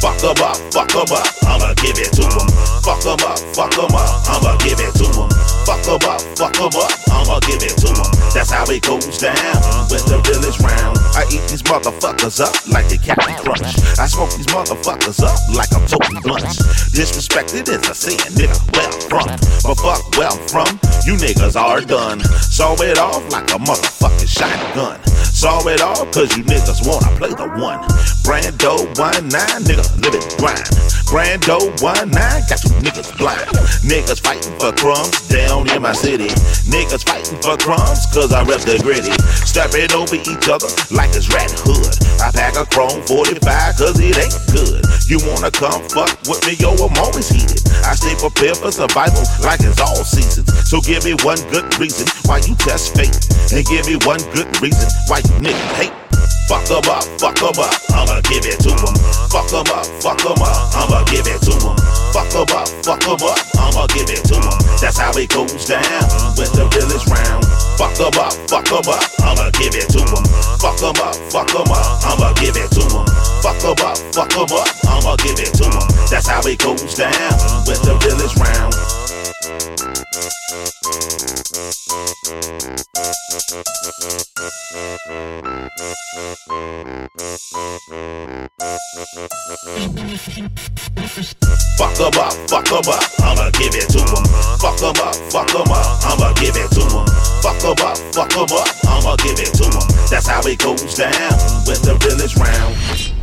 Fuck 'em up, fuck 'em up, I'ma give it to 'em. Fuck 'em up, fuck 'em up, I'ma give it to 'em. Fuck 'em up, fuck 'em up, I'ma give it to 'em. That's how it goes down with the village motherfuckers up like a Captain Crunch. I smoke these motherfuckers up like I'm toting blunts. Disrespected is a sin, nigga, where I'm from. But fuck where I'm from, you niggas are done. Saw it off like a motherfucking shotgun. Saw it all cause you niggas wanna play the one. Brando 1-9, nigga, live it grind. Brando 1-9, got you niggas blind. Niggas fighting for crumbs down in my city. Niggas fighting for crumbs cause I rep the gritty. Stepping over each other like it's rat hood. I pack a chrome 45 cause it ain't good. You wanna come fuck with me, yo, I'm always heated. Prepared for survival like it's all seasons. So give me one good reason why you test fate. And give me one good reason why you niggas hate. Fuck 'em up, fuck 'em up, I'ma give it to 'em. Fuck 'em up, fuck 'em up, I'ma give it to 'em. Fuck 'em up, fuck 'em up, I'ma give it to 'em. That's how it goes down when the village round. Fuck 'em up, fuck 'em up, I'ma give it to 'em. Fuck 'em up, fuck 'em up, I'ma give it to 'em. Fuck 'em up, fuck 'em up, I'ma give it to 'em. That's how it goes down when the village round. Fuck 'em up, fuck 'em up, I'ma give it to 'em. Fuck 'em up, fuck 'em up, I'ma give it to 'em. Fuck 'em up, fuck 'em up, I'ma give it to 'em. That's how it goes down when the village round.